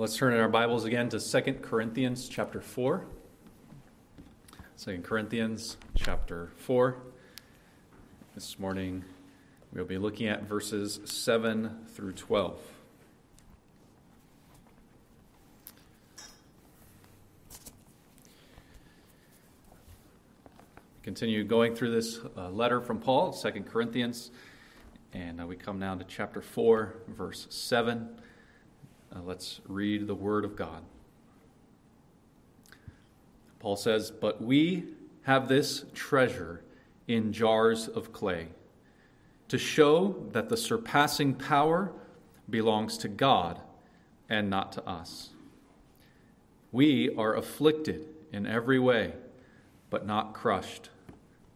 Let's turn in our Bibles again to 2 Corinthians chapter 4. 2 Corinthians chapter 4. This morning we'll be looking at verses 7 through 12. Continue going through this uh, letter from Paul, 2 Corinthians, and uh, we come now to chapter 4, verse 7. Uh, let's read the Word of God. Paul says, But we have this treasure in jars of clay to show that the surpassing power belongs to God and not to us. We are afflicted in every way, but not crushed,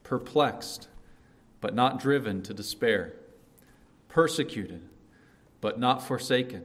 perplexed, but not driven to despair, persecuted, but not forsaken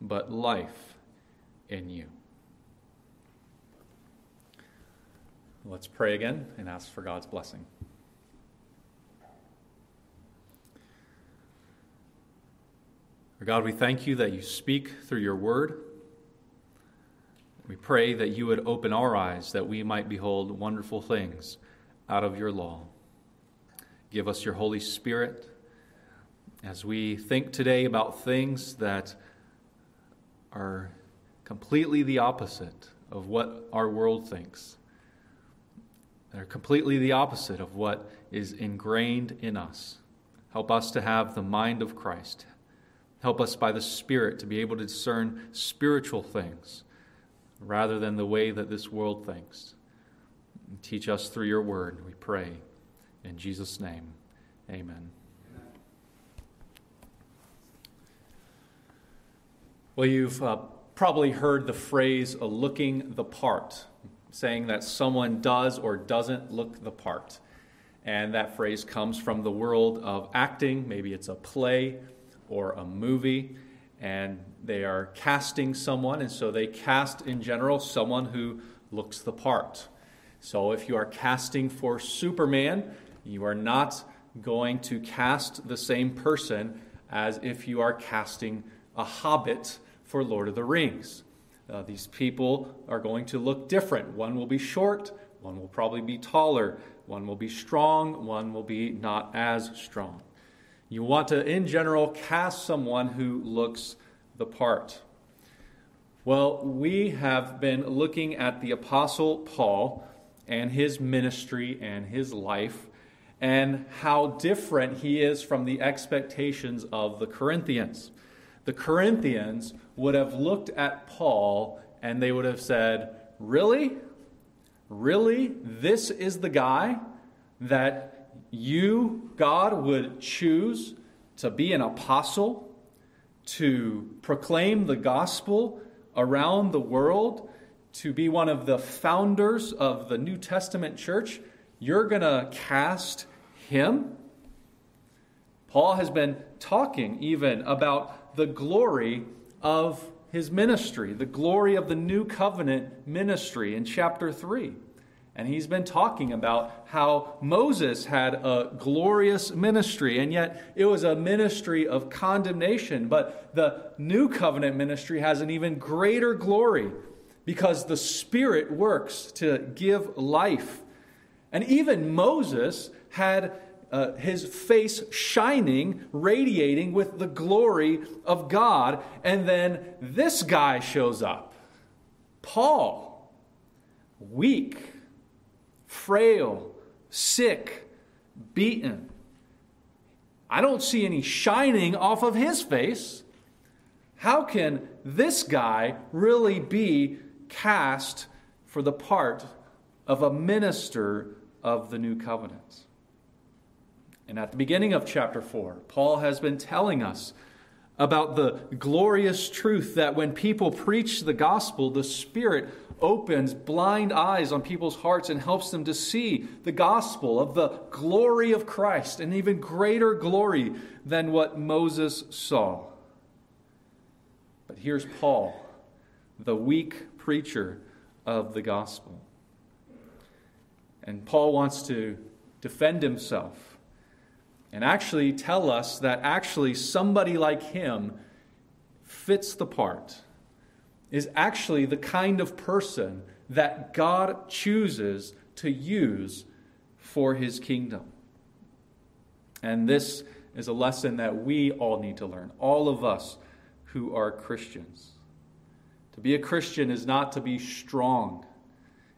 but life in you. Let's pray again and ask for God's blessing. God, we thank you that you speak through your word. We pray that you would open our eyes that we might behold wonderful things out of your law. Give us your Holy Spirit as we think today about things that are completely the opposite of what our world thinks. They're completely the opposite of what is ingrained in us. Help us to have the mind of Christ. Help us by the Spirit to be able to discern spiritual things rather than the way that this world thinks. Teach us through your word, we pray. In Jesus' name, amen. Well, you've uh, probably heard the phrase looking the part, saying that someone does or doesn't look the part. And that phrase comes from the world of acting. Maybe it's a play or a movie, and they are casting someone, and so they cast in general someone who looks the part. So if you are casting for Superman, you are not going to cast the same person as if you are casting a hobbit for Lord of the Rings. Uh, these people are going to look different. One will be short, one will probably be taller, one will be strong, one will be not as strong. You want to, in general, cast someone who looks the part. Well, we have been looking at the Apostle Paul and his ministry and his life and how different he is from the expectations of the Corinthians. The Corinthians would have looked at Paul and they would have said, Really? Really? This is the guy that you, God, would choose to be an apostle, to proclaim the gospel around the world, to be one of the founders of the New Testament church? You're going to cast him? Paul has been talking even about the glory of his ministry, the glory of the new covenant ministry in chapter 3. And he's been talking about how Moses had a glorious ministry, and yet it was a ministry of condemnation. But the new covenant ministry has an even greater glory because the Spirit works to give life. And even Moses had uh, his face shining, radiating with the glory of God. And then this guy shows up Paul, weak, frail, sick, beaten. I don't see any shining off of his face. How can this guy really be cast for the part of a minister of the new covenant? And at the beginning of chapter 4, Paul has been telling us about the glorious truth that when people preach the gospel, the Spirit opens blind eyes on people's hearts and helps them to see the gospel of the glory of Christ, an even greater glory than what Moses saw. But here's Paul, the weak preacher of the gospel. And Paul wants to defend himself and actually tell us that actually somebody like him fits the part is actually the kind of person that God chooses to use for his kingdom. And this is a lesson that we all need to learn, all of us who are Christians. To be a Christian is not to be strong,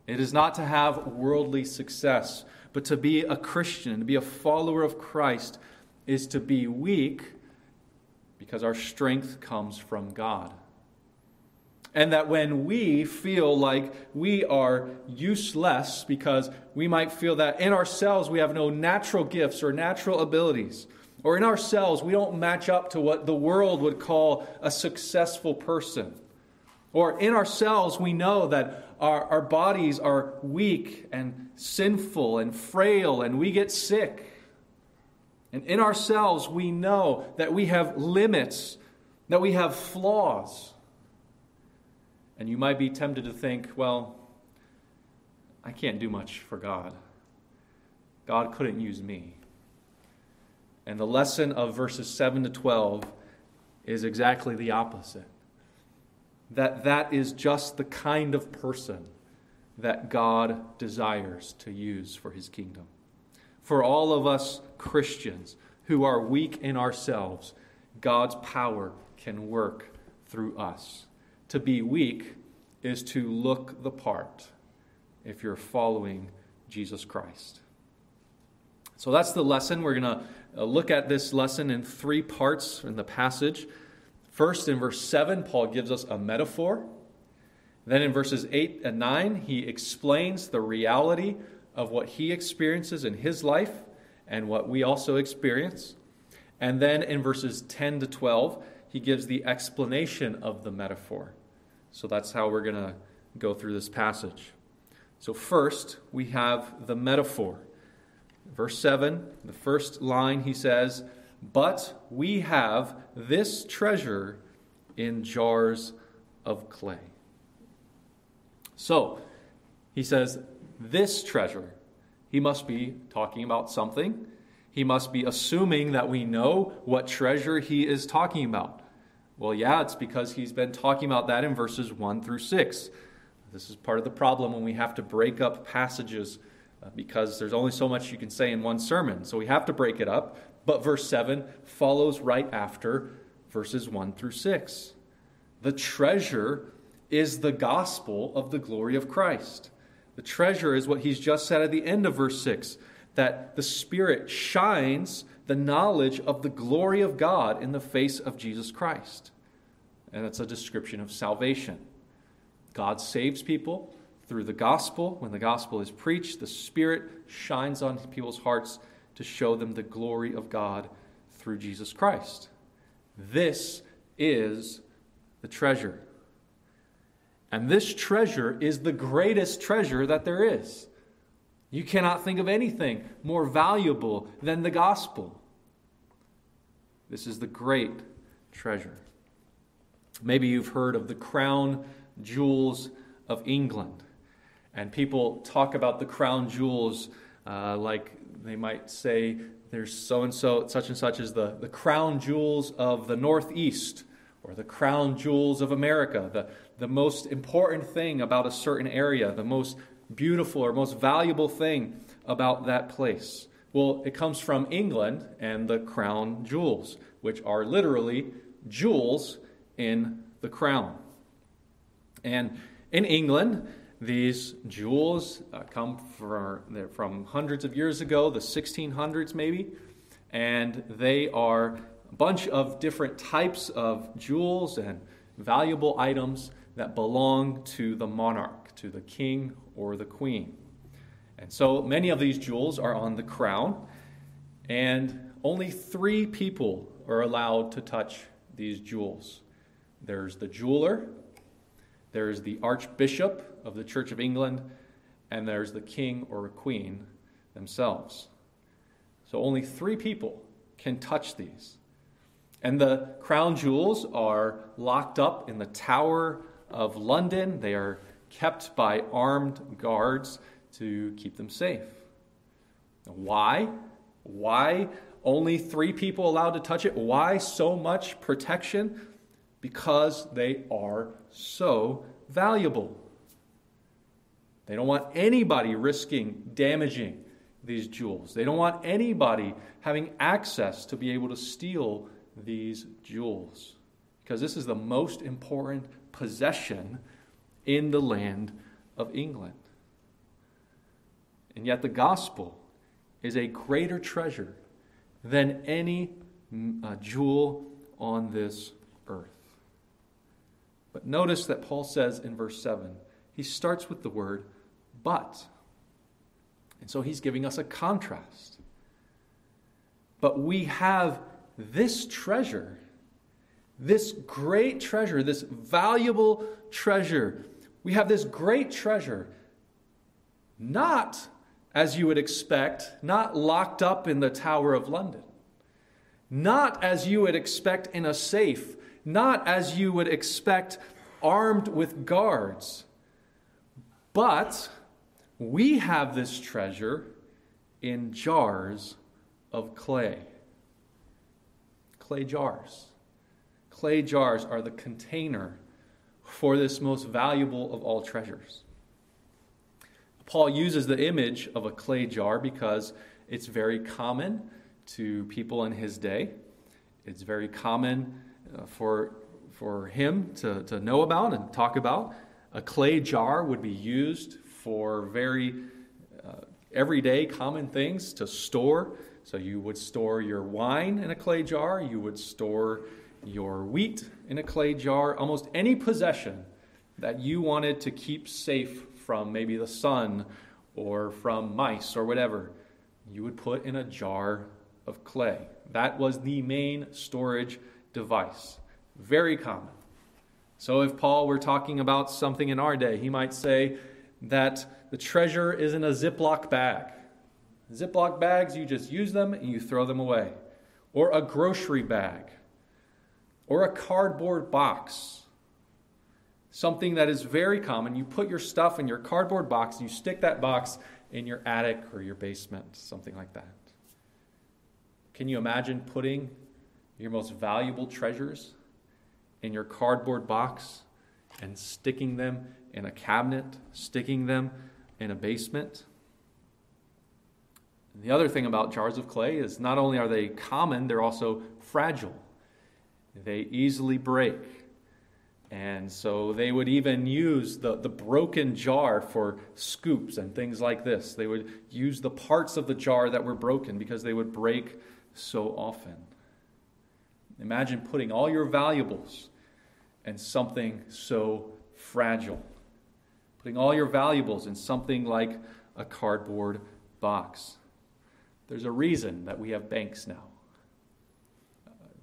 it is not to have worldly success, but to be a Christian, to be a follower of Christ, is to be weak because our strength comes from God. And that when we feel like we are useless because we might feel that in ourselves we have no natural gifts or natural abilities, or in ourselves we don't match up to what the world would call a successful person, or in ourselves we know that our, our bodies are weak and sinful and frail and we get sick. And in ourselves we know that we have limits, that we have flaws. And you might be tempted to think, well, I can't do much for God. God couldn't use me. And the lesson of verses 7 to 12 is exactly the opposite. That that is just the kind of person that God desires to use for his kingdom. For all of us Christians who are weak in ourselves, God's power can work through us. To be weak is to look the part if you're following Jesus Christ. So that's the lesson. We're going to uh, look at this lesson in three parts in the passage. First, in verse 7, Paul gives us a metaphor. Then in verses 8 and 9, he explains the reality of what he experiences in his life and what we also experience. And then in verses 10 to 12, he gives the explanation of the metaphor. So that's how we're going to go through this passage. So, first, we have the metaphor. Verse 7, the first line, he says, But we have this treasure in jars of clay. So, he says, This treasure. He must be talking about something. He must be assuming that we know what treasure he is talking about. Well, yeah, it's because he's been talking about that in verses 1 through 6. This is part of the problem when we have to break up passages uh, because there's only so much you can say in one sermon. So we have to break it up. But verse 7 follows right after verses 1 through 6. The treasure is the gospel of the glory of Christ. The treasure is what he's just said at the end of verse 6 that the Spirit shines the knowledge of the glory of God in the face of Jesus Christ. And that's a description of salvation. God saves people through the gospel. When the gospel is preached, the Spirit shines on people's hearts to show them the glory of God through Jesus Christ. This is the treasure. And this treasure is the greatest treasure that there is. You cannot think of anything more valuable than the gospel. This is the great treasure. Maybe you've heard of the crown jewels of England. And people talk about the crown jewels uh, like they might say there's so and so, such and such as the, the crown jewels of the Northeast or the crown jewels of America, the, the most important thing about a certain area, the most beautiful or most valuable thing about that place. Well, it comes from England and the crown jewels, which are literally jewels in the crown. And in England, these jewels uh, come from, from hundreds of years ago, the 1600s maybe, and they are a bunch of different types of jewels and valuable items that belong to the monarch, to the king or the queen. And so many of these jewels are on the crown, and only three people are allowed to touch these jewels. There's the jeweler, there's the archbishop of the Church of England, and there's the king or queen themselves. So only three people can touch these. And the crown jewels are locked up in the Tower of London. They are kept by armed guards to keep them safe. Why? Why only three people allowed to touch it? Why so much protection? Because they are so valuable. They don't want anybody risking damaging these jewels. They don't want anybody having access to be able to steal these jewels. Because this is the most important possession in the land of England. And yet, the gospel is a greater treasure than any mm, uh, jewel on this earth. But notice that Paul says in verse 7, he starts with the word but. And so he's giving us a contrast. But we have this treasure, this great treasure, this valuable treasure. We have this great treasure, not as you would expect, not locked up in the Tower of London, not as you would expect in a safe, not as you would expect armed with guards, but we have this treasure in jars of clay. Clay jars. Clay jars are the container for this most valuable of all treasures. Paul uses the image of a clay jar because it's very common to people in his day. It's very common uh, for, for him to, to know about and talk about. A clay jar would be used for very uh, everyday common things to store. So you would store your wine in a clay jar, you would store your wheat in a clay jar, almost any possession that you wanted to keep safe from maybe the sun or from mice or whatever, you would put in a jar of clay. That was the main storage device. Very common. So if Paul were talking about something in our day, he might say that the treasure is in a Ziploc bag. Ziploc bags, you just use them and you throw them away. Or a grocery bag. Or a cardboard box something that is very common. You put your stuff in your cardboard box, you stick that box in your attic or your basement, something like that. Can you imagine putting your most valuable treasures in your cardboard box and sticking them in a cabinet, sticking them in a basement? And the other thing about jars of clay is not only are they common, they're also fragile. They easily break. And so they would even use the, the broken jar for scoops and things like this. They would use the parts of the jar that were broken because they would break so often. Imagine putting all your valuables in something so fragile. Putting all your valuables in something like a cardboard box. There's a reason that we have banks now.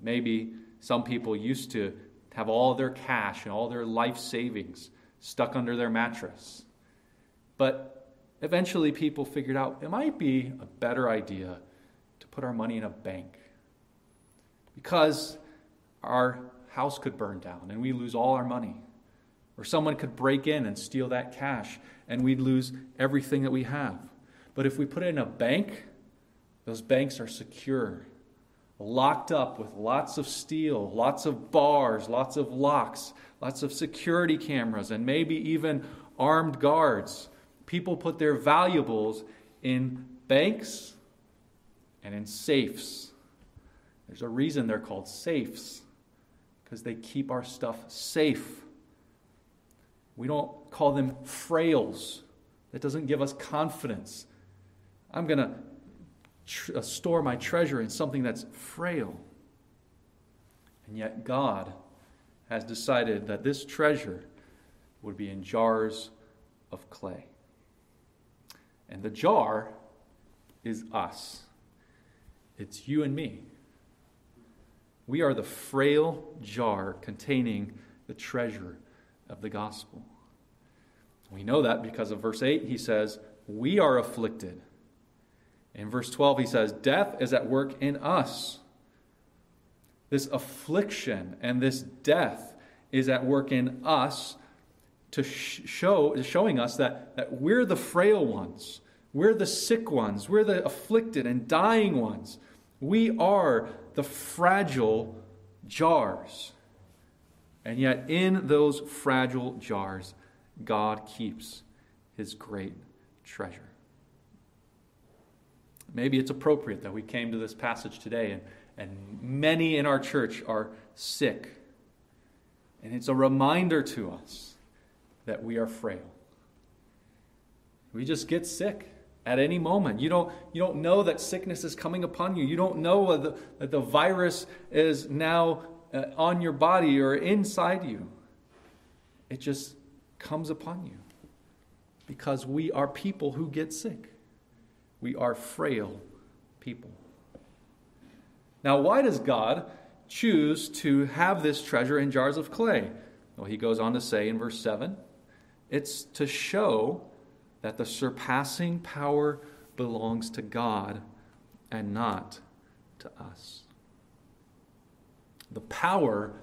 Maybe some people used to have all their cash and all their life savings stuck under their mattress. But eventually, people figured out it might be a better idea to put our money in a bank because our house could burn down and we lose all our money. Or someone could break in and steal that cash and we'd lose everything that we have. But if we put it in a bank, those banks are secure locked up with lots of steel, lots of bars, lots of locks, lots of security cameras, and maybe even armed guards. People put their valuables in banks and in safes. There's a reason they're called safes, because they keep our stuff safe. We don't call them frails. That doesn't give us confidence. I'm going to tr- uh, store my treasure in something that's frail. And yet, God has decided that this treasure would be in jars of clay. And the jar is us, it's you and me. We are the frail jar containing the treasure of the gospel. We know that because of verse 8, he says, We are afflicted. In verse 12, he says, Death is at work in us. This affliction and this death is at work in us to show, showing us that, that we're the frail ones, we're the sick ones, we're the afflicted and dying ones. We are the fragile jars. And yet, in those fragile jars, God keeps his great treasure. Maybe it's appropriate that we came to this passage today, and, and many in our church are sick. And it's a reminder to us that we are frail. We just get sick at any moment. You don't, you don't know that sickness is coming upon you. You don't know the, that the virus is now uh, on your body or inside you. It just comes upon you because we are people who get sick. We are frail people. Now, why does God choose to have this treasure in jars of clay? Well, he goes on to say in verse 7 it's to show that the surpassing power belongs to God and not to us. The power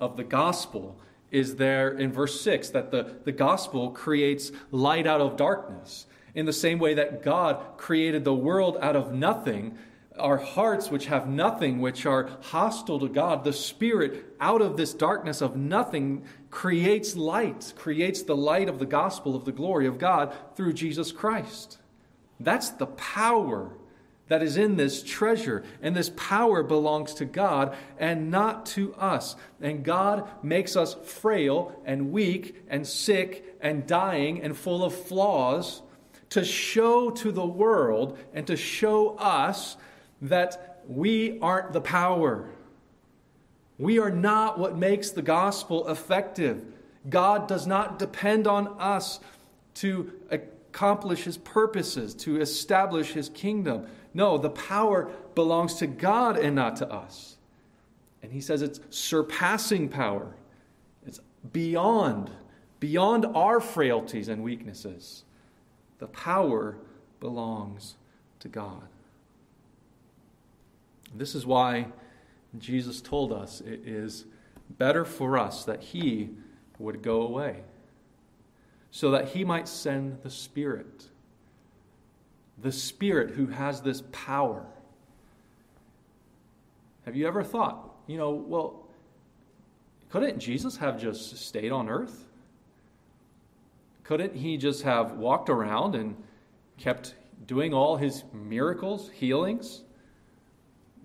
of the gospel is there in verse 6 that the, the gospel creates light out of darkness. In the same way that God created the world out of nothing, our hearts, which have nothing, which are hostile to God, the Spirit, out of this darkness of nothing, creates light, creates the light of the gospel of the glory of God through Jesus Christ. That's the power that is in this treasure. And this power belongs to God and not to us. And God makes us frail and weak and sick and dying and full of flaws to show to the world and to show us that we aren't the power. We are not what makes the gospel effective. God does not depend on us to accomplish his purposes, to establish his kingdom. No, the power belongs to God and not to us. And he says it's surpassing power, it's beyond, beyond our frailties and weaknesses. The power belongs to God. This is why Jesus told us it is better for us that he would go away, so that he might send the Spirit the Spirit who has this power. Have you ever thought, you know, well, couldn't Jesus have just stayed on earth? Couldn't he just have walked around and kept doing all his miracles, healings?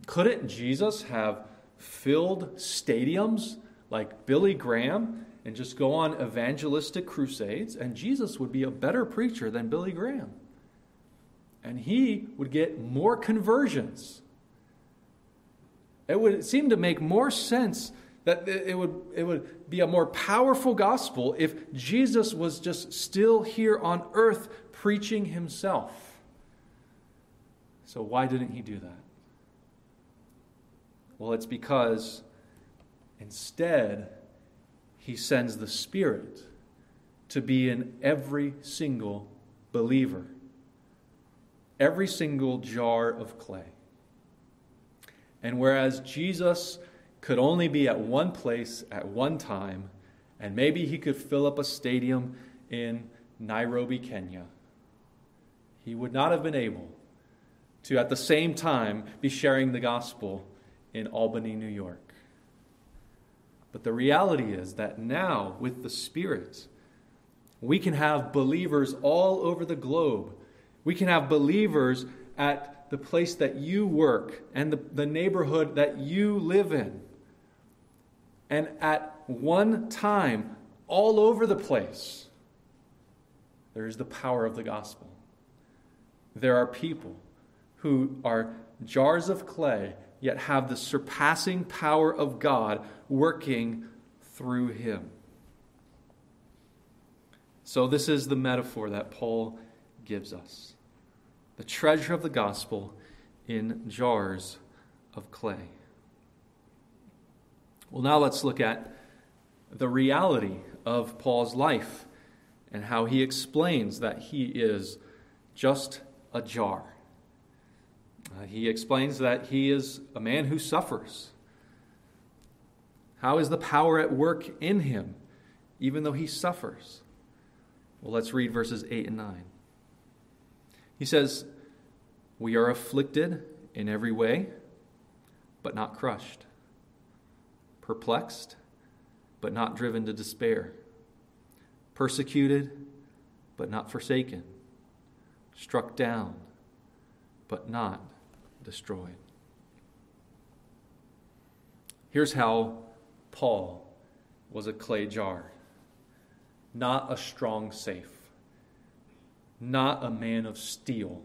Couldn't Jesus have filled stadiums like Billy Graham and just go on evangelistic crusades? And Jesus would be a better preacher than Billy Graham and he would get more conversions. It would seem to make more sense that it would, it would be a more powerful gospel if Jesus was just still here on earth preaching himself. So, why didn't he do that? Well, it's because instead he sends the Spirit to be in every single believer every single jar of clay. And whereas Jesus could only be at one place at one time, and maybe he could fill up a stadium in Nairobi, Kenya, he would not have been able to, at the same time, be sharing the gospel in Albany, New York. But the reality is that now, with the Spirit, we can have believers all over the globe we can have believers at the place that you work and the, the neighborhood that you live in. And at one time, all over the place, there is the power of the gospel. There are people who are jars of clay, yet have the surpassing power of God working through him. So, this is the metaphor that Paul gives us the treasure of the gospel in jars of clay. Well, now let's look at the reality of Paul's life and how he explains that he is just a jar. Uh, he explains that he is a man who suffers. How is the power at work in him, even though he suffers? Well, let's read verses 8 and 9. He says, We are afflicted in every way, but not crushed, perplexed, but not driven to despair, persecuted, but not forsaken, struck down, but not destroyed. Here's how Paul was a clay jar, not a strong safe, not a man of steel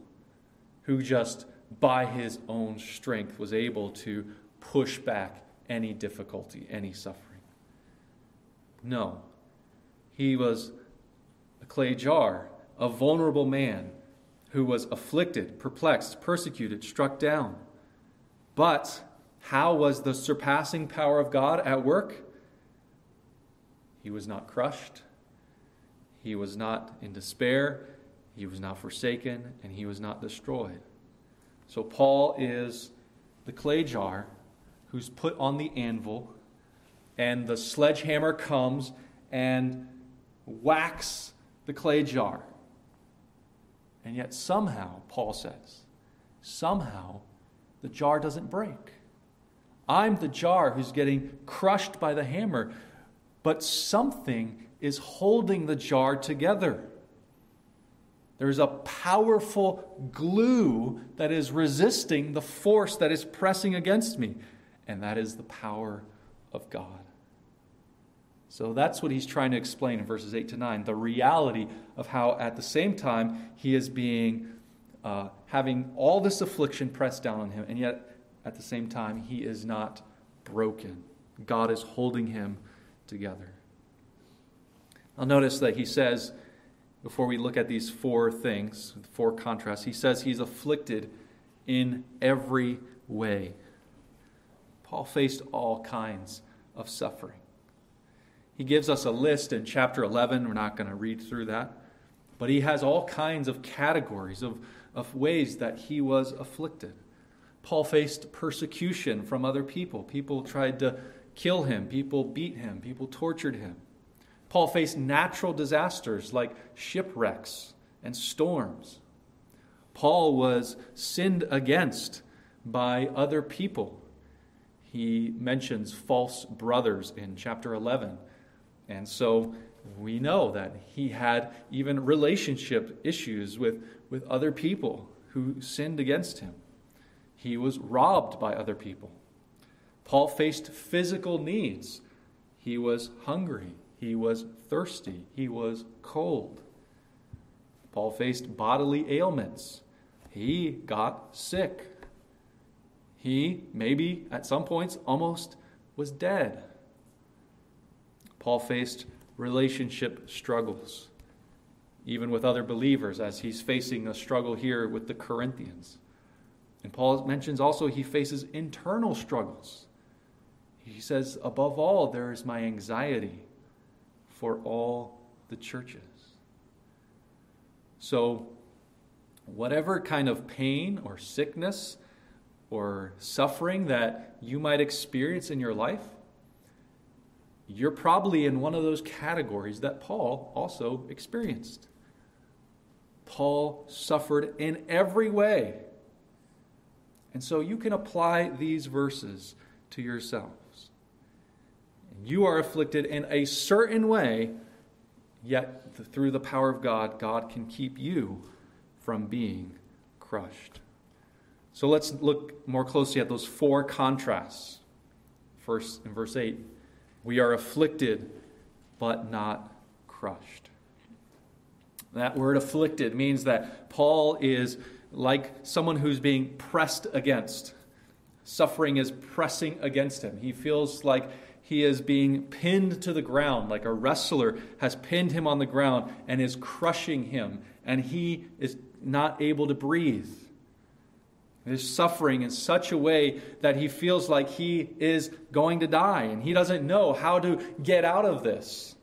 who just by his own strength was able to push back any difficulty, any suffering. No, he was a clay jar, a vulnerable man who was afflicted, perplexed, persecuted, struck down. But how was the surpassing power of God at work? He was not crushed, he was not in despair, he was not forsaken, and he was not destroyed. So, Paul is the clay jar who's put on the anvil, and the sledgehammer comes and whacks the clay jar. And yet, somehow, Paul says, somehow the jar doesn't break. I'm the jar who's getting crushed by the hammer, but something is holding the jar together. There's a powerful glue that is resisting the force that is pressing against me, and that is the power of God. So that's what he's trying to explain in verses 8 to 9 the reality of how, at the same time, he is being, uh, having all this affliction pressed down on him, and yet at the same time, he is not broken. God is holding him together. I'll notice that he says, before we look at these four things, four contrasts, he says he's afflicted in every way. Paul faced all kinds of suffering. He gives us a list in chapter 11. We're not going to read through that. But he has all kinds of categories of, of ways that he was afflicted. Paul faced persecution from other people. People tried to kill him, people beat him, people tortured him. Paul faced natural disasters like shipwrecks and storms. Paul was sinned against by other people. He mentions false brothers in chapter 11 and so we know that he had even relationship issues with, with other people who sinned against him. He was robbed by other people. Paul faced physical needs. He was hungry. He was thirsty. He was cold. Paul faced bodily ailments. He got sick. He, maybe at some points, almost was dead. Paul faced relationship struggles, even with other believers, as he's facing a struggle here with the Corinthians. And Paul mentions also he faces internal struggles. He says, above all, there is my anxiety for all the churches. So, whatever kind of pain or sickness or suffering that you might experience in your life, you're probably in one of those categories that Paul also experienced. Paul suffered in every way. And so you can apply these verses to yourselves. You are afflicted in a certain way, yet through the power of God, God can keep you from being crushed. So let's look more closely at those four contrasts. First, in verse 8, we are afflicted, but not crushed. That word afflicted means that Paul is like someone who's being pressed against. Suffering is pressing against him. He feels like he is being pinned to the ground, like a wrestler has pinned him on the ground and is crushing him, and he is not able to breathe. He's suffering in such a way that he feels like he is going to die and he doesn't know how to get out of this.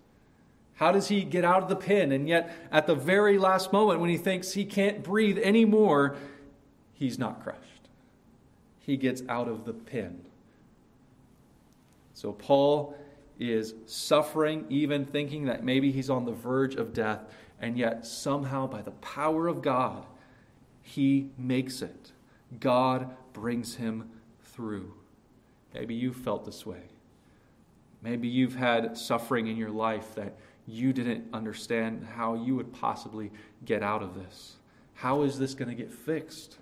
How does he get out of the pin? And yet, at the very last moment, when he thinks he can't breathe anymore, he's not crushed. He gets out of the pin. So, Paul is suffering, even thinking that maybe he's on the verge of death, and yet, somehow, by the power of God, he makes it. God brings him through. Maybe you felt this way. Maybe you've had suffering in your life that you didn't understand how you would possibly get out of this. How is this going to get fixed?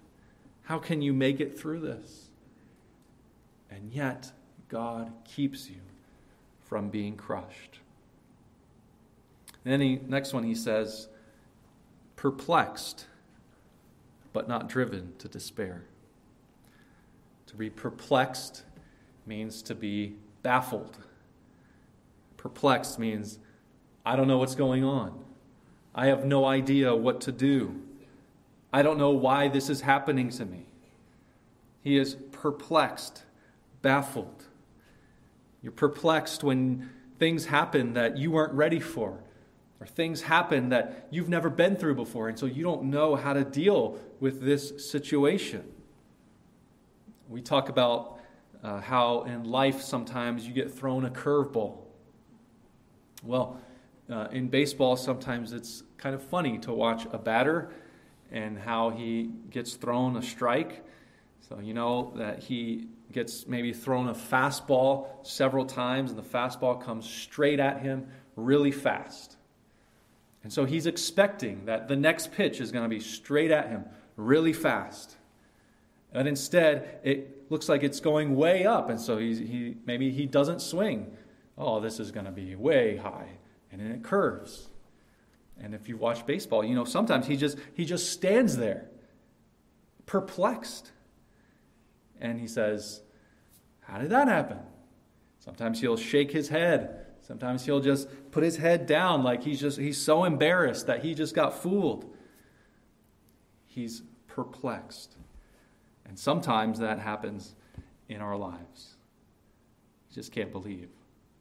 How can you make it through this? And yet, God keeps you from being crushed. And then he, next one he says, perplexed but not driven to despair. To be perplexed means to be baffled. Perplexed means I don't know what's going on. I have no idea what to do. I don't know why this is happening to me. He is perplexed, baffled. You're perplexed when things happen that you weren't ready for or things happen that you've never been through before, and so you don't know how to deal with this situation. We talk about uh, how in life sometimes you get thrown a curveball. Well, uh, in baseball, sometimes it's kind of funny to watch a batter and how he gets thrown a strike. So, you know that he gets maybe thrown a fastball several times, and the fastball comes straight at him really fast. And so he's expecting that the next pitch is going to be straight at him really fast. But instead, it looks like it's going way up. And so he's, he, maybe he doesn't swing. Oh, this is going to be way high. And then it curves. And if you watch baseball, you know, sometimes he just, he just stands there, perplexed. And he says, How did that happen? Sometimes he'll shake his head. Sometimes he'll just put his head down like he's just he's so embarrassed that he just got fooled. He's perplexed. And sometimes that happens in our lives. I just can't believe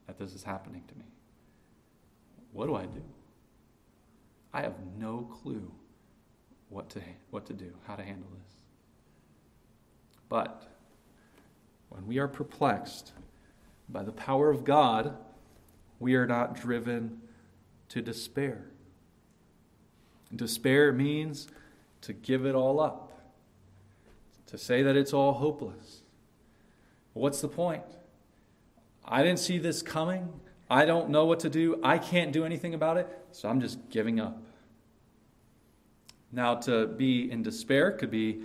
that this is happening to me. What do I do? I have no clue what to, what to do, how to handle this. But when we are perplexed by the power of God, we are not driven to despair. Despair means to give it all up, to say that it's all hopeless. What's the point? I didn't see this coming. I don't know what to do. I can't do anything about it, so I'm just giving up. Now, to be in despair could be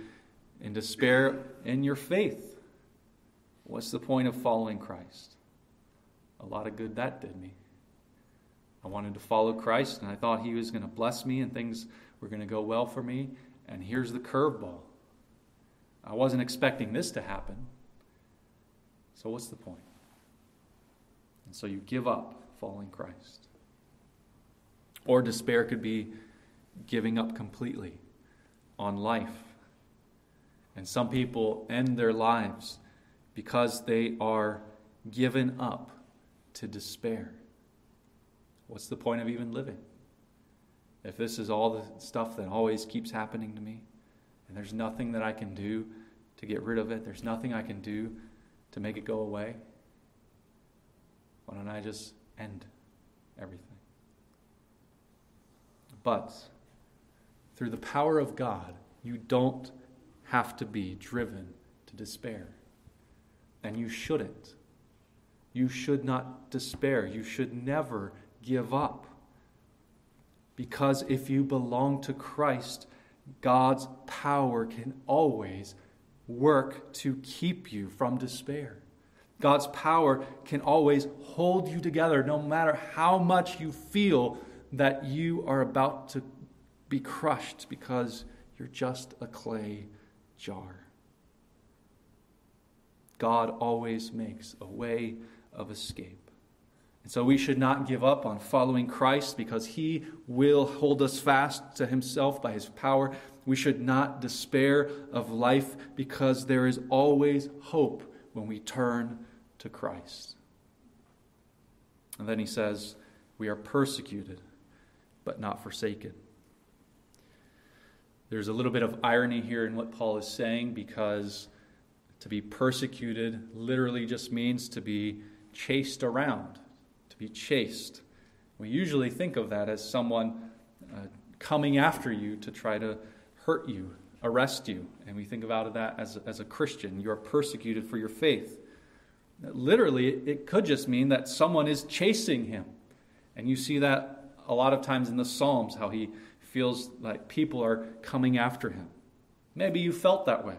in despair in your faith. What's the point of following Christ? A lot of good that did me. I wanted to follow Christ, and I thought He was going to bless me and things were going to go well for me. And here's the curveball. I wasn't expecting this to happen. So, what's the point? And so you give up following Christ. Or despair could be giving up completely on life. And some people end their lives because they are given up to despair. What's the point of even living? If this is all the stuff that always keeps happening to me, and there's nothing that I can do to get rid of it, there's nothing I can do to make it go away, why don't I just end everything? But through the power of God, you don't have to be driven to despair. And you shouldn't. You should not despair. You should never give up. Because if you belong to Christ, God's power can always work to keep you from despair. God's power can always hold you together no matter how much you feel that you are about to be crushed because you're just a clay jar. God always makes a way of escape. And so we should not give up on following Christ because he will hold us fast to himself by his power we should not despair of life because there is always hope when we turn to Christ. And then he says, We are persecuted, but not forsaken. There's a little bit of irony here in what Paul is saying because to be persecuted literally just means to be chased around, to be chased. We usually think of that as someone uh, coming after you to try to hurt you, arrest you. And we think about that as, as a Christian. You are persecuted for your faith. Literally, it could just mean that someone is chasing him. And you see that a lot of times in the Psalms, how he feels like people are coming after him. Maybe you felt that way.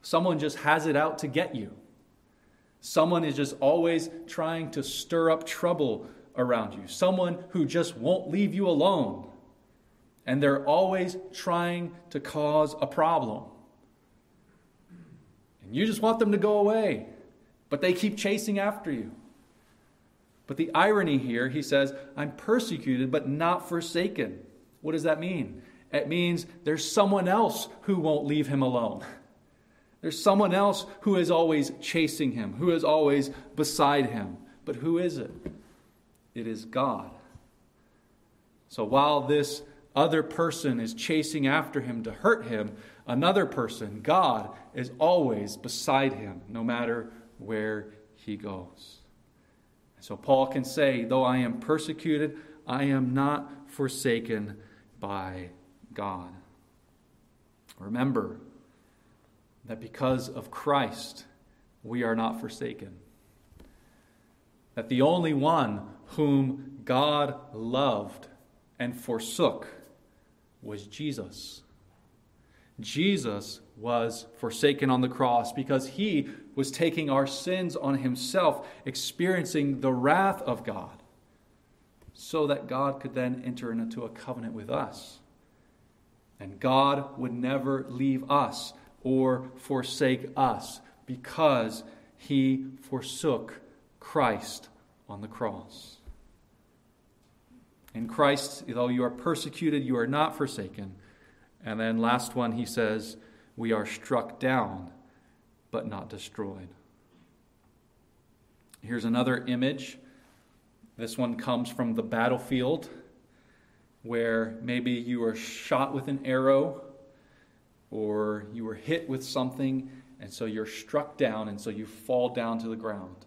Someone just has it out to get you. Someone is just always trying to stir up trouble around you. Someone who just won't leave you alone. And they're always trying to cause a problem. And you just want them to go away, but they keep chasing after you. But the irony here, he says, I'm persecuted but not forsaken. What does that mean? It means there's someone else who won't leave him alone. There's someone else who is always chasing him, who is always beside him. But who is it? It is God. So while this other person is chasing after him to hurt him, another person, God, is always beside him, no matter where he goes. So Paul can say, Though I am persecuted, I am not forsaken by God. Remember that because of Christ, we are not forsaken. That the only one whom God loved and forsook was Jesus. Jesus was forsaken on the cross because he was taking our sins on himself, experiencing the wrath of God, so that God could then enter into a covenant with us. And God would never leave us or forsake us because he forsook Christ on the cross. In Christ, though you are persecuted, you are not forsaken. And then, last one, he says, We are struck down, but not destroyed. Here's another image. This one comes from the battlefield, where maybe you are shot with an arrow, or you were hit with something, and so you're struck down, and so you fall down to the ground.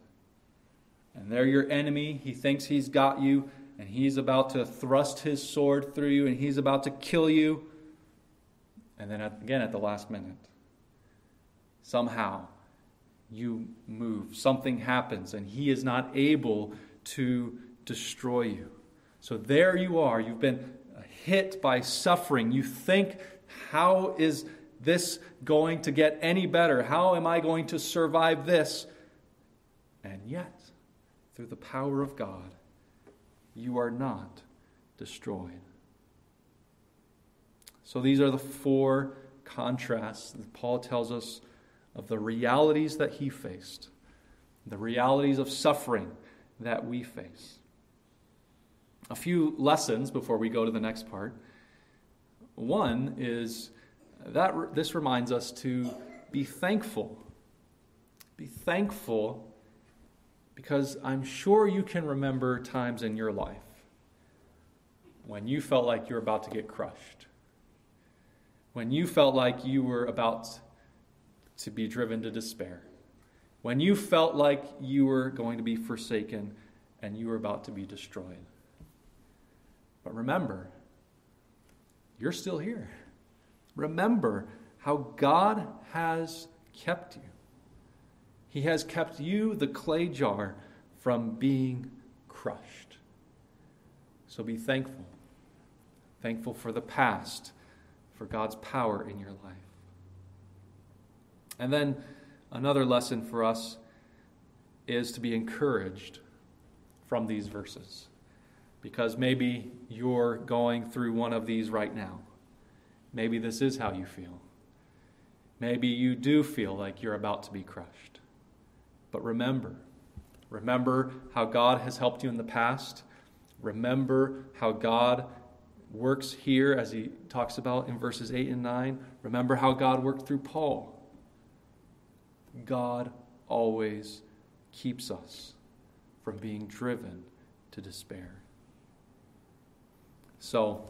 And there, your enemy, he thinks he's got you, and he's about to thrust his sword through you, and he's about to kill you. And then again at the last minute, somehow you move, something happens, and he is not able to destroy you. So there you are. You've been hit by suffering. You think, how is this going to get any better? How am I going to survive this? And yet, through the power of God, you are not destroyed. So these are the four contrasts that Paul tells us of the realities that he faced, the realities of suffering that we face. A few lessons before we go to the next part. One is that this reminds us to be thankful. Be thankful because I'm sure you can remember times in your life when you felt like you were about to get crushed, when you felt like you were about to be driven to despair, when you felt like you were going to be forsaken and you were about to be destroyed. But remember, you're still here. Remember how God has kept you. He has kept you, the clay jar, from being crushed. So be thankful. Thankful for the past, for God's power in your life. And then another lesson for us is to be encouraged from these verses. Because maybe you're going through one of these right now. Maybe this is how you feel. Maybe you do feel like you're about to be crushed. But remember, remember how God has helped you in the past. Remember how God works here as he talks about in verses 8 and 9. Remember how God worked through Paul. God always keeps us from being driven to despair. So,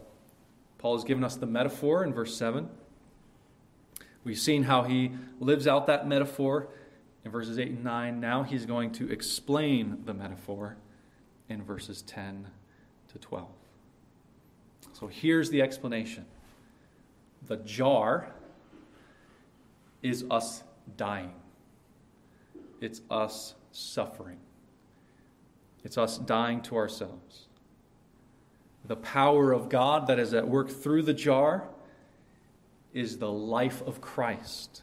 Paul has given us the metaphor in verse 7. We've seen how he lives out that metaphor in verses 8 and 9. Now he's going to explain the metaphor in verses 10 to 12. So here's the explanation the jar is us dying, it's us suffering, it's us dying to ourselves. The power of God that is at work through the jar is the life of Christ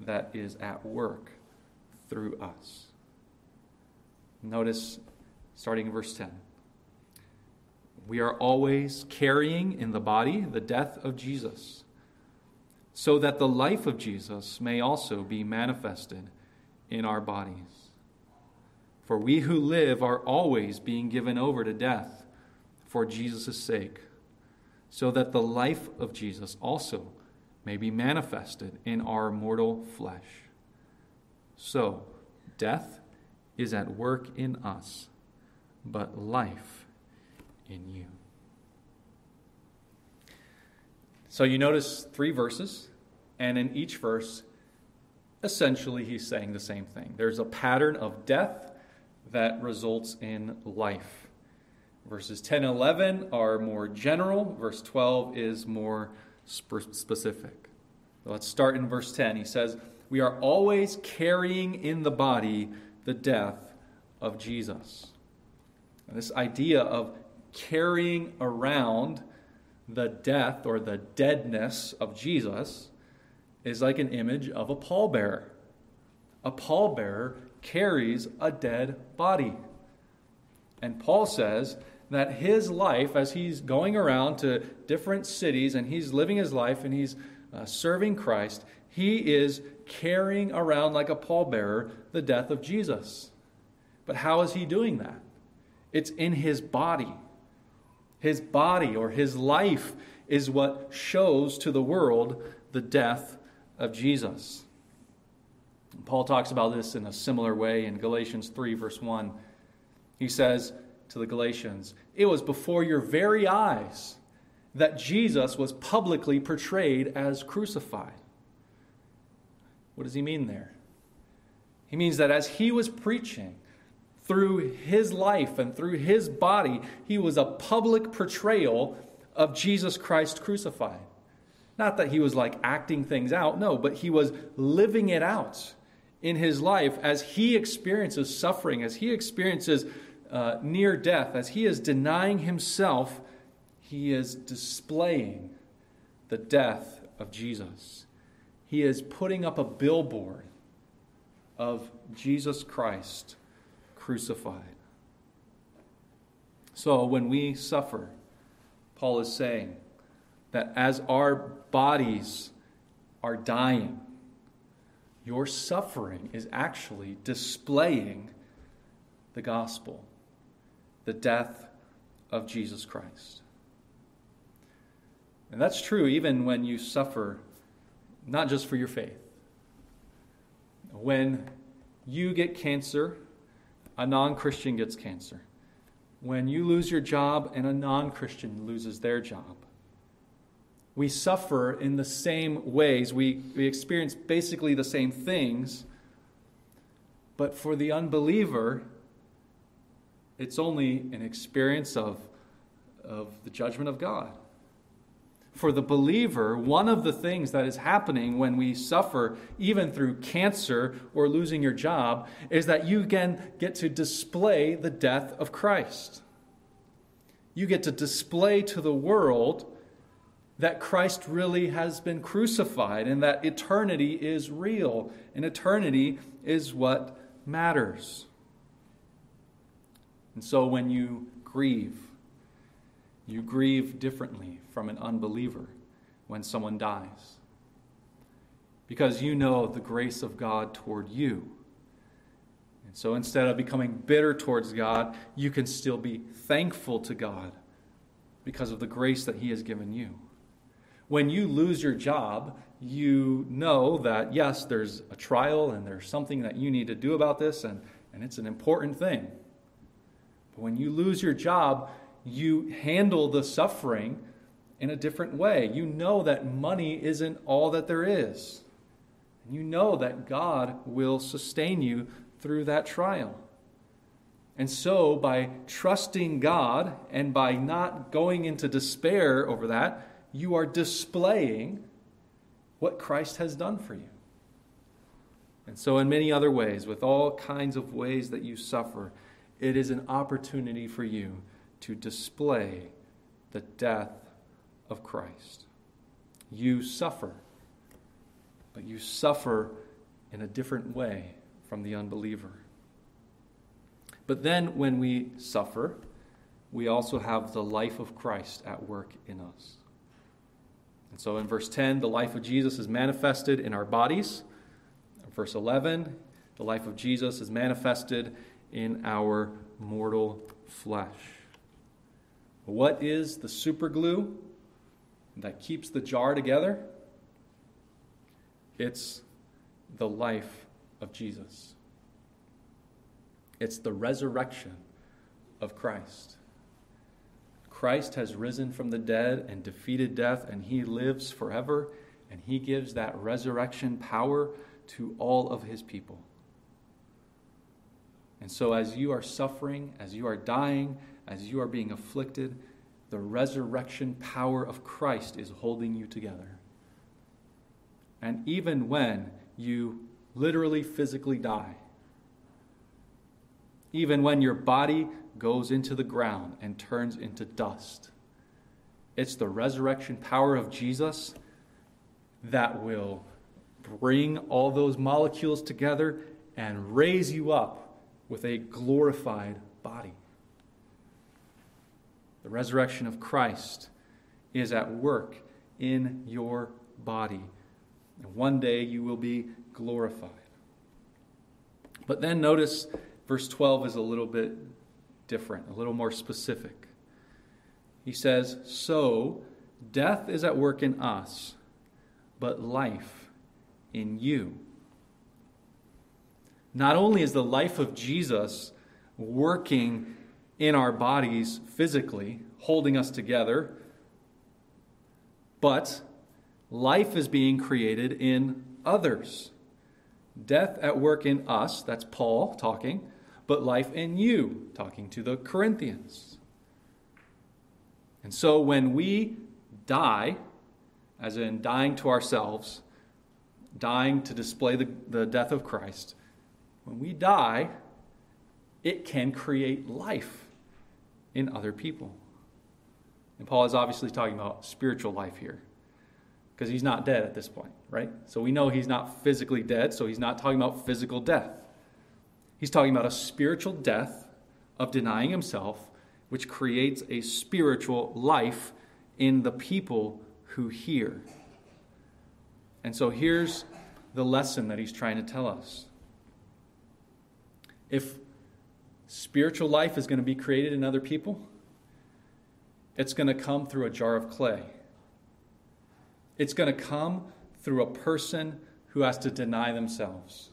that is at work through us. Notice starting in verse 10. We are always carrying in the body the death of Jesus, so that the life of Jesus may also be manifested in our bodies. For we who live are always being given over to death for Jesus' sake, so that the life of Jesus also may be manifested in our mortal flesh. So, death is at work in us, but life in you. So, you notice three verses, and in each verse, essentially, he's saying the same thing. There's a pattern of death that results in life. Verses 10 and 11 are more general, verse 12 is more specific. Let's start in verse 10. He says, We are always carrying in the body the death of Jesus. And this idea of carrying around the death or the deadness of Jesus is like an image of a pallbearer. A pallbearer carries a dead body. And Paul says that his life, as he's going around to different cities and he's living his life and he's uh, serving Christ, he is carrying around like a pallbearer the death of Jesus. But how is he doing that? It's in his body. His body or his life is what shows to the world the death of Jesus. Paul talks about this in a similar way in Galatians 3, verse 1. He says, to the Galatians, it was before your very eyes that Jesus was publicly portrayed as crucified. What does he mean there? He means that as he was preaching through his life and through his body, he was a public portrayal of Jesus Christ crucified. Not that he was like acting things out, no, but he was living it out in his life as he experiences suffering, as he experiences uh, near death, as he is denying himself, he is displaying the death of Jesus. He is putting up a billboard of Jesus Christ crucified. So when we suffer, Paul is saying that as our bodies are dying, your suffering is actually displaying the gospel the death of Jesus Christ. And that's true even when you suffer, not just for your faith. When you get cancer, a non Christian gets cancer. When you lose your job and a non Christian loses their job. We suffer in the same ways. We, we experience basically the same things. But for the unbeliever, it's only an experience of, of the judgment of God. For the believer, one of the things that is happening when we suffer, even through cancer or losing your job, is that you again get to display the death of Christ. You get to display to the world that Christ really has been crucified and that eternity is real and eternity is what matters. And so when you grieve, you grieve differently from an unbeliever when someone dies. Because you know the grace of God toward you. And so instead of becoming bitter towards God, you can still be thankful to God because of the grace that He has given you. When you lose your job, you know that, yes, there's a trial and there's something that you need to do about this, and, and it's an important thing. When you lose your job, you handle the suffering in a different way. You know that money isn't all that there is. And you know that God will sustain you through that trial. And so, by trusting God and by not going into despair over that, you are displaying what Christ has done for you. And so, in many other ways, with all kinds of ways that you suffer, it is an opportunity for you to display the death of Christ. You suffer, but you suffer in a different way from the unbeliever. But then, when we suffer, we also have the life of Christ at work in us. And so in verse 10, the life of Jesus is manifested in our bodies. In verse 11, the life of Jesus is manifested in our mortal flesh. What is the superglue that keeps the jar together? It's the life of Jesus. It's the resurrection of Christ. Christ has risen from the dead and defeated death, and he lives forever, and he gives that resurrection power to all of his people. And so, as you are suffering, as you are dying, as you are being afflicted, the resurrection power of Christ is holding you together. And even when you literally physically die, even when your body goes into the ground and turns into dust. It's the resurrection power of Jesus that will bring all those molecules together and raise you up with a glorified body. The resurrection of Christ is at work in your body. And one day you will be glorified. But then notice verse 12 is a little bit different, a little more specific. He says, So death is at work in us, but life in you. Not only is the life of Jesus working in our bodies physically, holding us together, but life is being created in others. Death at work in us, that's Paul talking, but life in you, talking to the Corinthians. And so when we die, as in dying to ourselves, dying to display the, the death of Christ, when we die, it can create life in other people. And Paul is obviously talking about spiritual life here because he's not dead at this point, right? So we know he's not physically dead, so he's not talking about physical death. He's talking about a spiritual death of denying himself, which creates a spiritual life in the people who hear. And so here's the lesson that he's trying to tell us. If spiritual life is going to be created in other people, it's going to come through a jar of clay. It's going to come through a person who has to deny themselves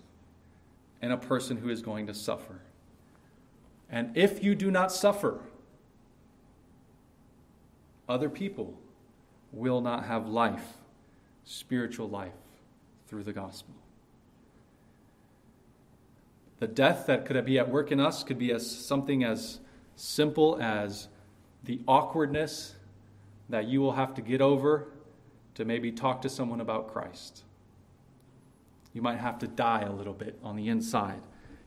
and a person who is going to suffer. And if you do not suffer, other people will not have life, spiritual life, through the gospel. The death that could be at work in us could be as something as simple as the awkwardness that you will have to get over to maybe talk to someone about Christ. You might have to die a little bit on the inside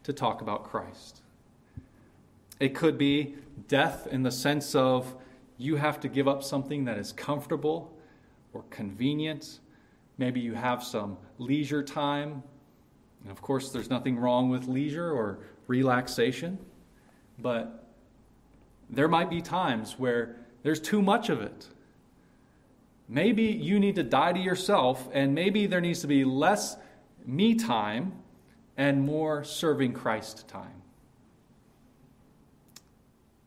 to talk about Christ. It could be death in the sense of you have to give up something that is comfortable or convenient. Maybe you have some leisure time. And of course, there's nothing wrong with leisure or relaxation. But there might be times where there's too much of it. Maybe you need to die to yourself, and maybe there needs to be less me time and more serving Christ time.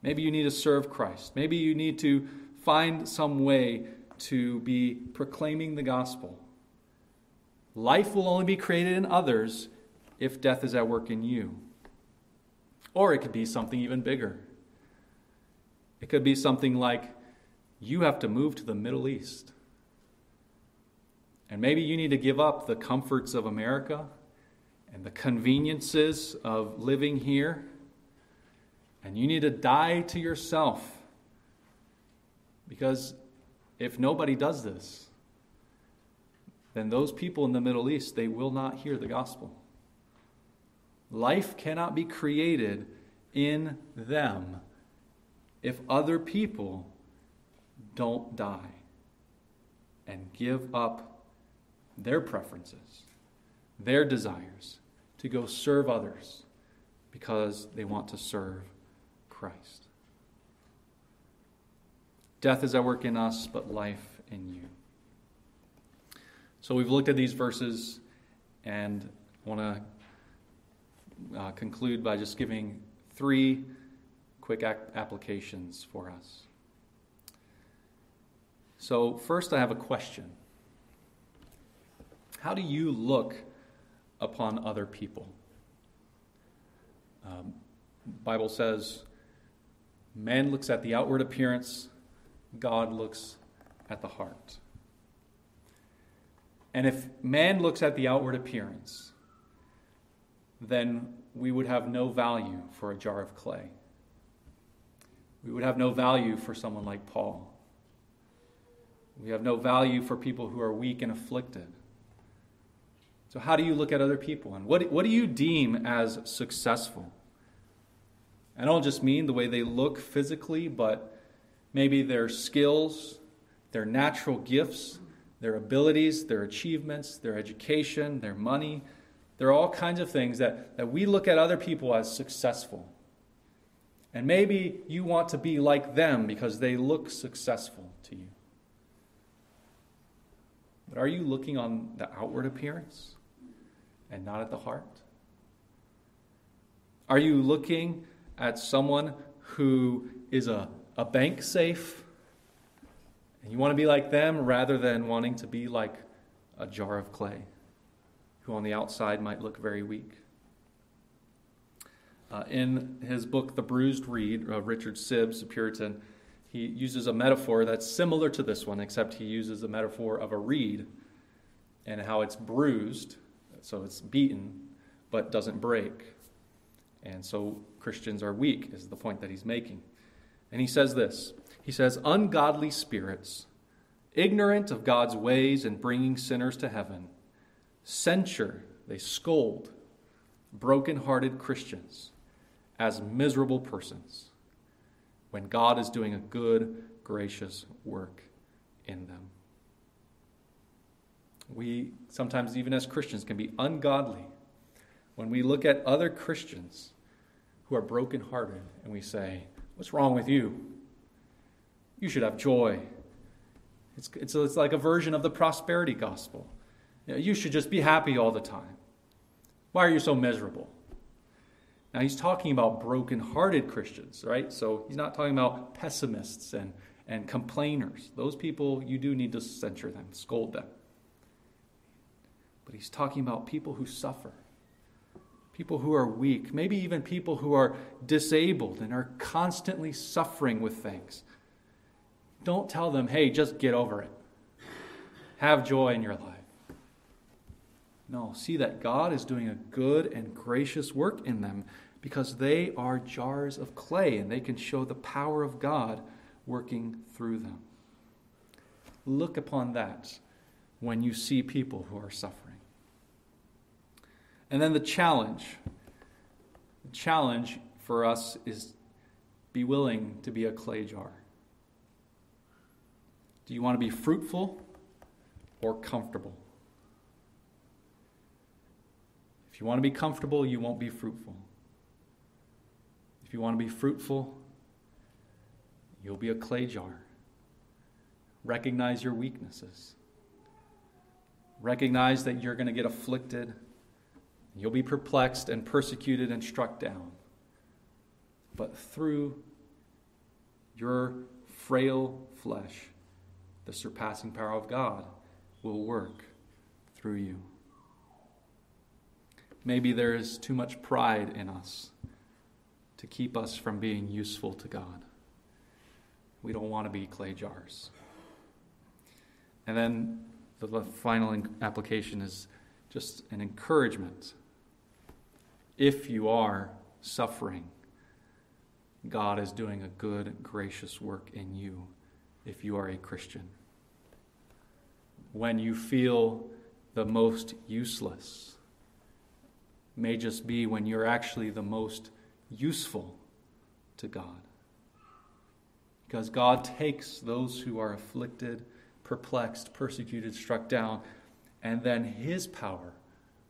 Maybe you need to serve Christ. Maybe you need to find some way to be proclaiming the gospel. Life will only be created in others if death is at work in you. Or it could be something even bigger. It could be something like you have to move to the Middle East. And maybe you need to give up the comforts of America and the conveniences of living here. And you need to die to yourself. Because if nobody does this, then those people in the Middle East, they will not hear the gospel. Life cannot be created in them if other people don't die and give up their preferences, their desires to go serve others because they want to serve Christ. Death is at work in us, but life in you. So we've looked at these verses and want to uh, conclude by just giving three quick applications for us. So, first, I have a question How do you look upon other people? Um, Bible says, man looks at the outward appearance, God looks at the heart. And if man looks at the outward appearance, then we would have no value for a jar of clay. We would have no value for someone like Paul. We have no value for people who are weak and afflicted. So, how do you look at other people? And what, what do you deem as successful? And I don't just mean the way they look physically, but maybe their skills, their natural gifts, their abilities, their achievements, their education, their money. There are all kinds of things that, that we look at other people as successful. And maybe you want to be like them because they look successful to you. But are you looking on the outward appearance and not at the heart? Are you looking at someone who is a, a bank safe and you want to be like them rather than wanting to be like a jar of clay who on the outside might look very weak? Uh, in his book, The Bruised Reed, uh, Richard Sibbes, a Puritan, he uses a metaphor that's similar to this one, except he uses the metaphor of a reed and how it's bruised, so it's beaten, but doesn't break. And so Christians are weak, is the point that he's making. And he says this He says, Ungodly spirits, ignorant of God's ways and bringing sinners to heaven, censure, they scold broken hearted Christians as miserable persons when God is doing a good, gracious work in them. We sometimes, even as Christians, can be ungodly when we look at other Christians who are brokenhearted and we say, What's wrong with you? You should have joy. It's, it's, it's like a version of the prosperity gospel. You, you should just be happy all the time. Why are you so miserable? Now, he's talking about broken-hearted Christians, right? So he's not talking about pessimists and, and complainers. Those people, you do need to censure them, scold them. But he's talking about people who suffer, people who are weak, maybe even people who are disabled and are constantly suffering with things. Don't tell them, hey, just get over it. Have joy in your life. No, see that God is doing a good and gracious work in them because they are jars of clay and they can show the power of God working through them. Look upon that when you see people who are suffering. And then the challenge. The challenge for us is be willing to be a clay jar. Do you want to be fruitful or comfortable? If you want to be comfortable, you won't be fruitful. If you want to be fruitful, you'll be a clay jar. Recognize your weaknesses. Recognize that you're going to get afflicted. You'll be perplexed and persecuted and struck down. But through your frail flesh, the surpassing power of God will work through you. Maybe there is too much pride in us to keep us from being useful to God. We don't want to be clay jars. And then the final application is just an encouragement. If you are suffering, God is doing a good, gracious work in you if you are a Christian. When you feel the most useless, may just be when you're actually the most useful to God. Because God takes those who are afflicted, perplexed, persecuted, struck down, and then His power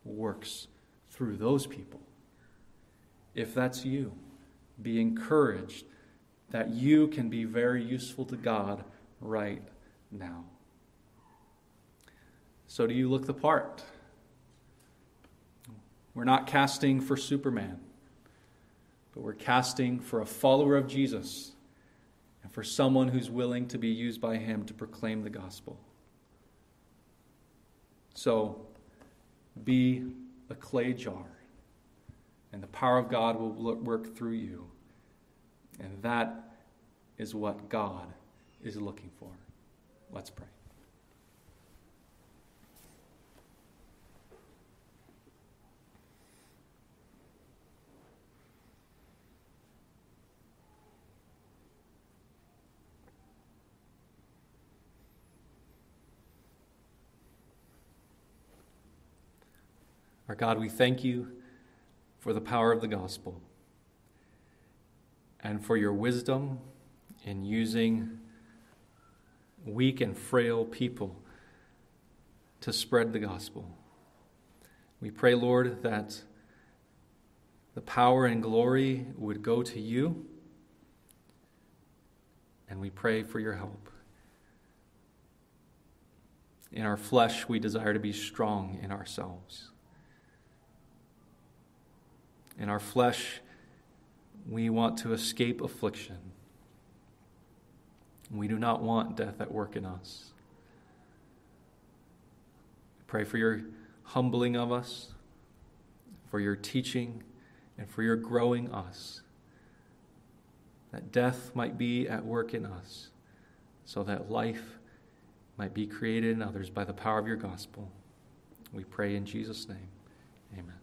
works through those people. If that's you, be encouraged that you can be very useful to God right now. So, do you look the part? We're not casting for Superman, but we're casting for a follower of Jesus and for someone who's willing to be used by Him to proclaim the gospel. So, be a clay jar, and the power of God will work through you. And that is what God is looking for. Let's pray. Our God, we thank you for the power of the gospel and for your wisdom in using weak and frail people to spread the gospel. We pray, Lord, that the power and glory would go to you, and we pray for your help. In our flesh, we desire to be strong in ourselves. In our flesh, we want to escape affliction. We do not want death at work in us. Pray for your humbling of us, for your teaching, and for your growing us. That death might be at work in us, so that life might be created in others by the power of your gospel. We pray in Jesus' name. Amen.